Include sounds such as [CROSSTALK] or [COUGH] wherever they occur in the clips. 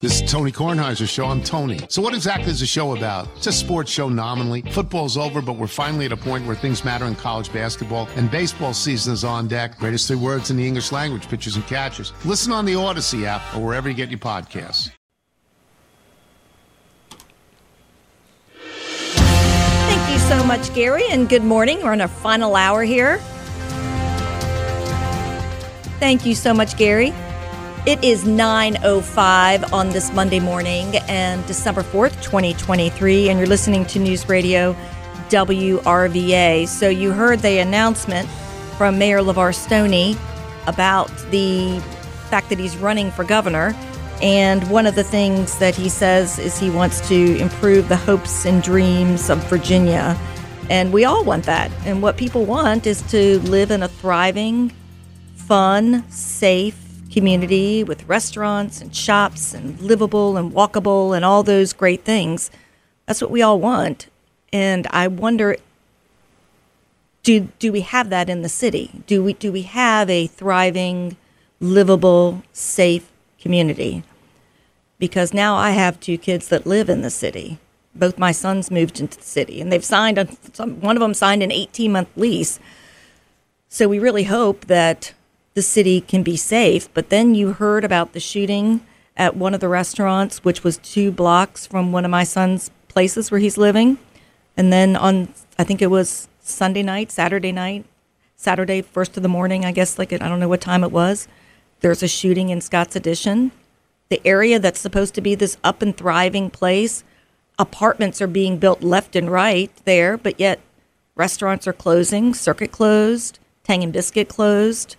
This is Tony Kornheiser's show. I'm Tony. So, what exactly is the show about? It's a sports show nominally. Football's over, but we're finally at a point where things matter in college basketball, and baseball season is on deck. Greatest three words in the English language pitchers and catchers. Listen on the Audacy app or wherever you get your podcasts. Thank you so much, Gary, and good morning. We're in our final hour here. Thank you so much, Gary. It is 9.05 on this Monday morning and December 4th, 2023, and you're listening to News Radio WRVA. So you heard the announcement from Mayor LeVar Stoney about the fact that he's running for governor. And one of the things that he says is he wants to improve the hopes and dreams of Virginia. And we all want that. And what people want is to live in a thriving, fun, safe, community with restaurants and shops and livable and walkable and all those great things. That's what we all want. And I wonder do do we have that in the city? Do we do we have a thriving, livable, safe community? Because now I have two kids that live in the city. Both my sons moved into the city and they've signed a, one of them signed an 18 month lease. So we really hope that the city can be safe. But then you heard about the shooting at one of the restaurants, which was two blocks from one of my son's places where he's living. And then on, I think it was Sunday night, Saturday night, Saturday, first of the morning, I guess, like, I don't know what time it was, there's a shooting in Scott's Addition. The area that's supposed to be this up and thriving place, apartments are being built left and right there, but yet restaurants are closing, circuit closed, Tang and Biscuit closed.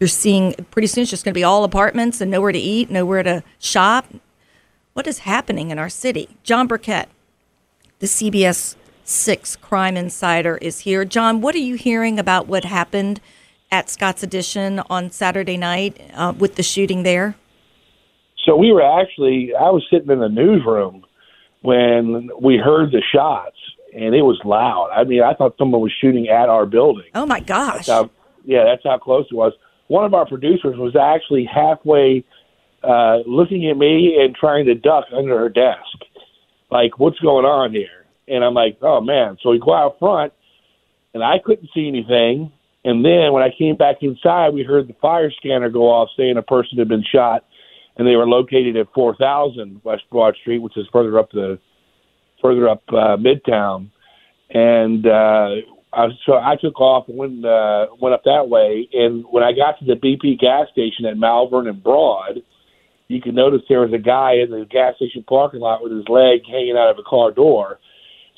You're seeing pretty soon it's just going to be all apartments and nowhere to eat, nowhere to shop. What is happening in our city? Jon Burkett, the CBS 6 crime insider, is here. Jon, what are you hearing about what happened at Scott's Addition on Saturday night uh, with the shooting there? So we were actually, I was sitting in the newsroom when we heard the shots, and it was loud. I mean, I thought someone was shooting at our building. Oh my gosh! That's how, yeah, that's how close it was one of our producers was actually halfway uh, looking at me and trying to duck under her desk, like, what's going on here? And I'm like, oh man. So we go out front, and I couldn't see anything. And then when I came back inside, we heard the fire scanner go off saying a person had been shot, and they were located at 4000 West Broad Street, which is further up the further up uh, Midtown. And uh, uh, so I took off and went uh, went up that way. And when I got to the BP gas station at Malvern and Broad, you could notice there was a guy in the gas station parking lot with his leg hanging out of a car door.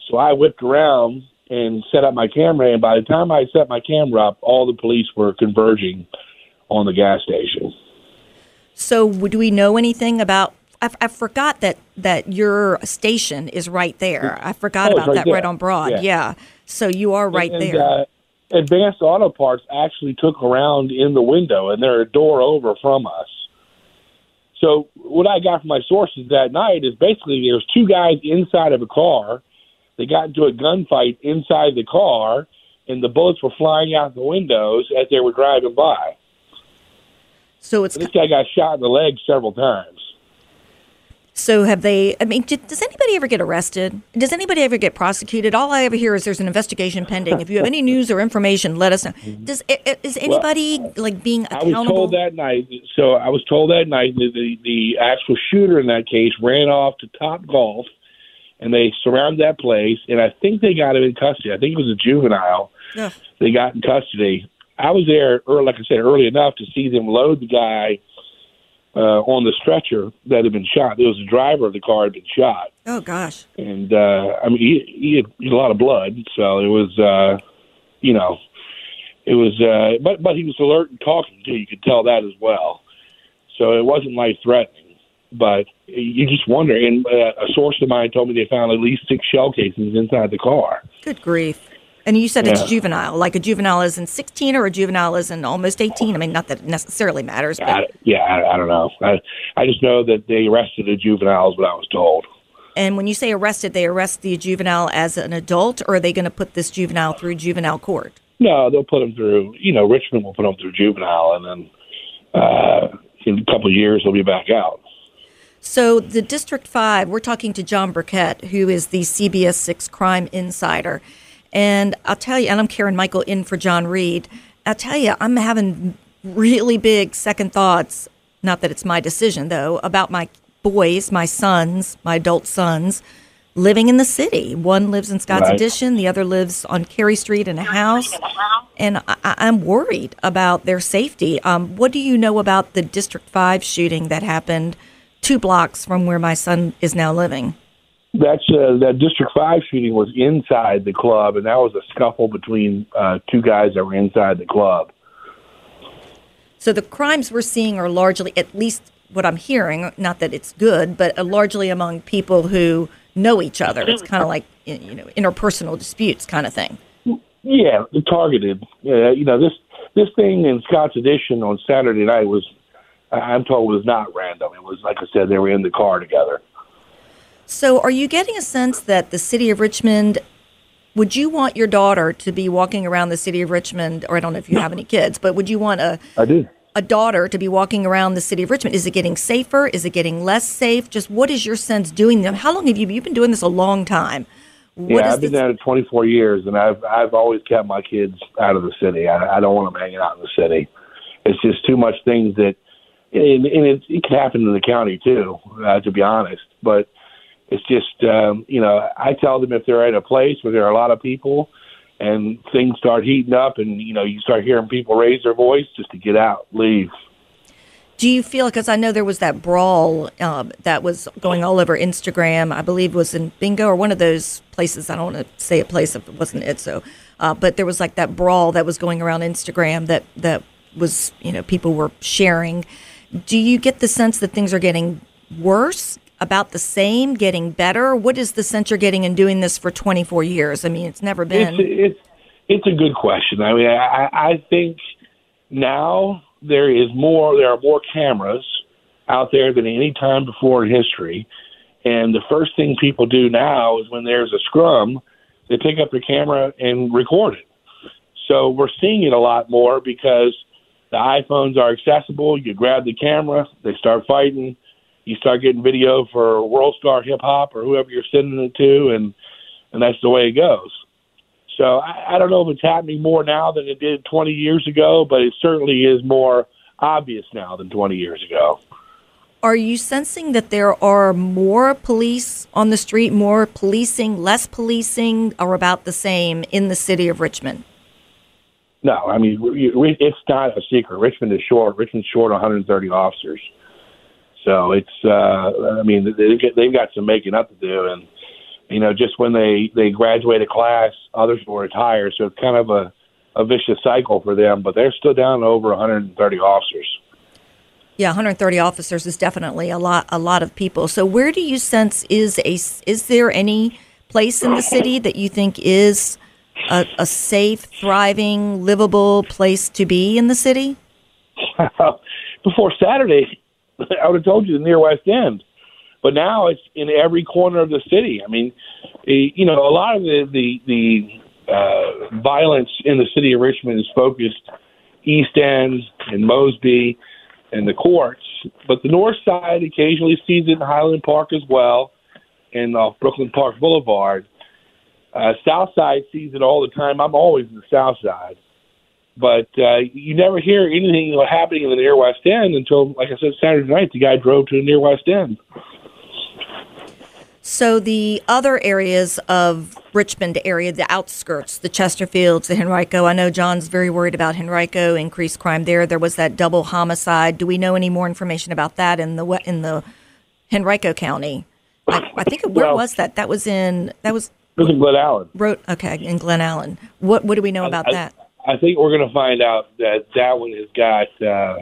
So I whipped around and set up my camera. And by the time I set my camera up, all the police were converging on the gas station. So, do we know anything about? I, I forgot that that your station is right there. I forgot Oh, about right that there. right on Broad. Yeah. yeah. So you are right and, there. Uh, Advanced Auto Parts actually took around in the window, and they're a door over from us. So what I got from my sources that night is basically there was two guys inside of a car. They got into a gunfight inside the car, and the bullets were flying out the windows as they were driving by. so it's This guy got shot in the leg several times. So have they? I mean, did, does anybody ever get arrested? Does anybody ever get prosecuted? All I ever hear is there's an investigation pending. If you have any news or information, let us know. Does is anybody like being accountable? I was told that night. So I was told that night that the, the actual shooter in that case ran off to Top Golf, and they surrounded that place. And I think they got him in custody. I think it was a juvenile. Ugh. They got in custody. I was there, early, like I said, early enough to see them load the guy uh, on the stretcher that had been shot. It was the driver of the car had been shot, oh gosh. and uh, I mean he, he, had, he had a lot of blood, so it was, uh, you know, it was. Uh, but but he was alert and talking too. You could tell that as well. So it wasn't life threatening. but you just wonder. And uh, a source of mine told me they found at least six shell casings inside the car. Good grief. And you said Yeah. it's juvenile, like a juvenile is in 16 or a juvenile is in almost 18. I mean, not that it necessarily matters, but I, yeah, I, I don't know. I, I just know that they arrested the juveniles, what I was told. and when you say arrested, they arrest the juvenile as an adult, or are they going to put this juvenile through juvenile court? No, they'll put them through. You know, Richmond will put them through juvenile, and then uh, in a couple of years they'll be back out. So the District 5, we're talking to Jon Burkett, who is the CBS 6 crime insider. And I'll tell you, and I'm Karen Michael in for John Reed. I'll tell you, I'm having really big second thoughts, not that it's my decision though, about my boys, my sons, my adult sons, living in the city. One lives in Scott's Right. Addition, the other lives on Cary Street in a house. And I, I'm worried about their safety. Um, what do you know about the District 5 shooting that happened two blocks from where my son is now living? That's uh, that District Five shooting was inside the club, and that was a scuffle between uh, two guys that were inside the club. So the crimes we're seeing are largely, at least what I'm hearing, not that it's good, but uh, largely among people who know each other. It's kind of like you know interpersonal disputes kind of thing. Yeah, targeted. Yeah, you know this this thing in Scott's Addition on Saturday night was, I'm told, was not random. It was like I said, they were in the car together. So are you getting a sense that the city of Richmond? Would you want your daughter to be walking around the city of Richmond, or I don't know if you have any kids, but would you want a I do. a daughter to be walking around the city of Richmond? Is it getting safer? Is it getting less safe? Just what is your sense doing them? How long have you you've been doing this a long time? What yeah, I've been this- down it 24 years, and I've I've always kept my kids out of the city. I, I don't want them hanging out in the city. It's just too much things that, and, and it, it can happen in the county too, uh, to be honest. But it's just, um, you know, I tell them if they're at a place where there are a lot of people, and things start heating up, and you know, you start hearing people raise their voice, just to get out, leave. Do you feel because I know there was that brawl um, that was going all over Instagram? I believe was in Bingo or one of those places. I don't want to say a place if it wasn't it. So, uh, but there was like that brawl that was going around Instagram that that was you know people were sharing. Do you get the sense that things are getting worse, about the same, getting better? What is the sense you're getting in doing this for 24 years? I mean, it's never been. It's it's it's a good question. I mean, I, I think now there is more. There are more cameras out there than any time before in history. And the first thing people do now is when there's a scrum, they pick up the camera and record it. So we're seeing it a lot more because the iPhones are accessible. You grab the camera, they start fighting. You start getting video for World Star Hip Hop or whoever you're sending it to, and and that's the way it goes. So I, I don't know if it's happening more now than it did 20 years ago, but it certainly is more obvious now than 20 years ago. Are you sensing that there are more police on the street, more policing, less policing, or about the same in the city of Richmond? No, I mean it's not a secret. Richmond is short. Richmond's short 130 officers, so it's. Uh, I mean they've got some making up to do, and you know just when they they graduate a class, others will retire. So it's kind of a a vicious cycle for them. But they're still down over 130 officers. Yeah, 130 officers is definitely a lot. A lot of people. So, where do you sense is a is there any place in the city that you think is a, a safe, thriving, livable place to be in the city? [LAUGHS] Before Saturday, [LAUGHS] I would have told you the near West End, but now it's in every corner of the city. I mean, eh, you know, a lot of the the, the uh, violence in the city of Richmond is focused East End and Mosby and the courts, but the North Side occasionally sees it in Highland Park as well, and off Brooklyn Park Boulevard. Uh, South Side sees it all the time. I'm always in the South Side but uh, you never hear anything happening in the near West End until, like I said, Saturday night. The guy drove to the near West End. So the other areas of Richmond area, the outskirts, the Chesterfields, the Henrico. I know John's very worried about Henrico, increased crime there. There was that double homicide. Do we know any more information about that in the in the Henrico County? I, I think where Well- was that? That was in that was This is Glen Allen. wrote okay in Glen Allen. What what do we know about I, that? I think we're going to find out that that one has got uh,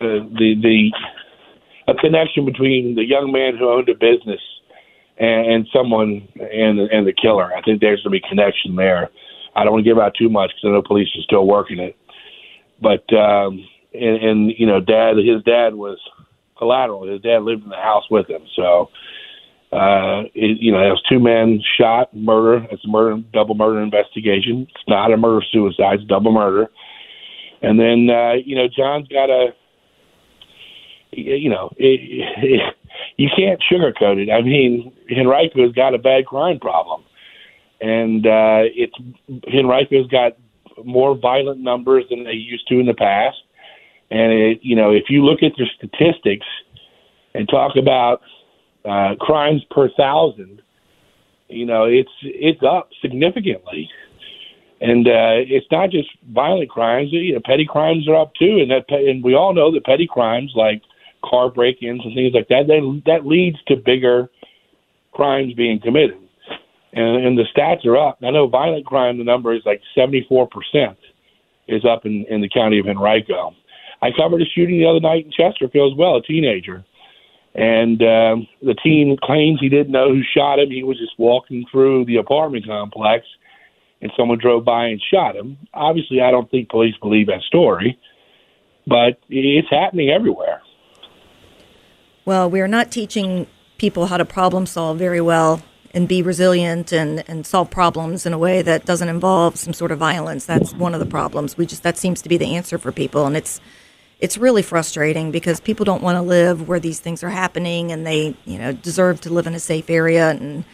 uh, the the a connection between the young man who owned a business and, and someone and and the killer. I think there's going to be connection there. I don't want to give out too much because I know police are still working it. But um, and, and you know, dad, his dad was collateral. His dad lived in the house with him, so uh, it, you know, it was two men shot, murder. It's a murder, double murder investigation. It's not a murder suicide. It's double murder. And then uh, you know, John's got a, you know, it, it, [LAUGHS] you can't sugarcoat it. I mean, Henrico's got a bad crime problem, and uh, it's Henrico's got more violent numbers than they used to in the past. And it, you know, if you look at the statistics and talk about uh, crimes per thousand, you know, it's it's up significantly. And uh, it's not just violent crimes; you know, petty crimes are up too. And that, and we all know that petty crimes like car break-ins and things like that, that that leads to bigger crimes being committed. And, and the stats are up. I know violent crime, the number is like 74% is up in, in the county of Henrico. I covered a shooting the other night in Chesterfield as well, a teenager. And um, the teen claims he didn't know who shot him. He was just walking through the apartment complex, and someone drove by and shot him. Obviously, I don't think police believe that story, but it's happening everywhere. Well, we are not teaching people how to problem solve very well and be resilient and, and solve problems in a way that doesn't involve some sort of violence. That's one of the problems. We just that seems to be the answer for people, and it's it's really frustrating because people don't want to live where these things are happening, and they you know deserve to live in a safe area. And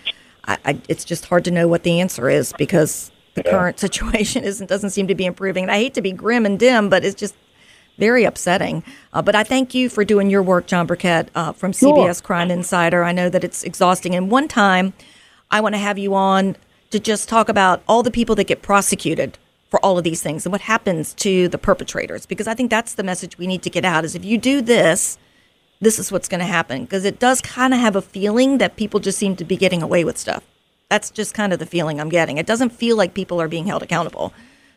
I, I, it's just hard to know what the answer is because the current [LAUGHS] situation isn't doesn't seem to be improving. And I hate to be grim and dim, but it's just very upsetting. Uh, but I thank you for doing your work, Jon Burkett uh, from CBS sure. Crime Insider. I know that it's exhausting. And one time, I want to have you on to just talk about all the people that get prosecuted for all of these things and what happens to the perpetrators because I think that's the message we need to get out is if you do this this is what's going to happen because it does kind of have a feeling that people just seem to be getting away with stuff. That's just kind of the feeling I'm getting. It doesn't feel like people are being held accountable.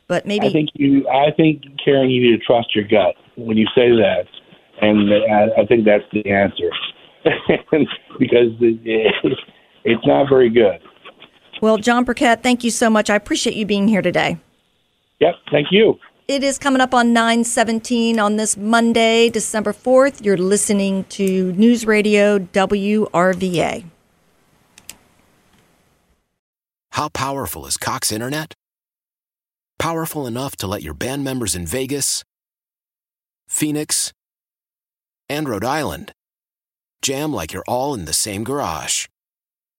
But maybe I think you. I think Karen, you need to trust your gut when you say that, and I, I think that's the answer [LAUGHS] because it, it's not very good. Well, Jon Burkett, thank you so much. I appreciate you being here today. Yep, thank you. It is coming up on 917 on this Monday, December 4th. You're listening to News Radio WRVA. How powerful is Cox Internet? Powerful enough to let your band members in Vegas, Phoenix, and Rhode Island jam like you're all in the same garage.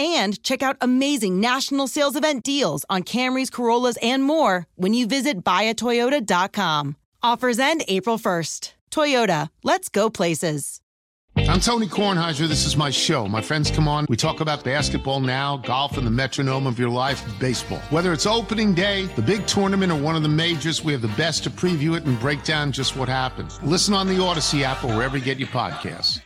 and check out amazing national sales event deals on Camrys, Corollas, and more when you visit buyatoyota.com. Offers end April 1st. Toyota, let's go places. I'm Tony Kornheiser. This is my show. My friends come on. We talk about basketball now, golf, and the metronome of your life, baseball. Whether it's opening day, the big tournament, or one of the majors, we have the best to preview it and break down just what happened. Listen on the Audacy app or wherever you get your podcasts.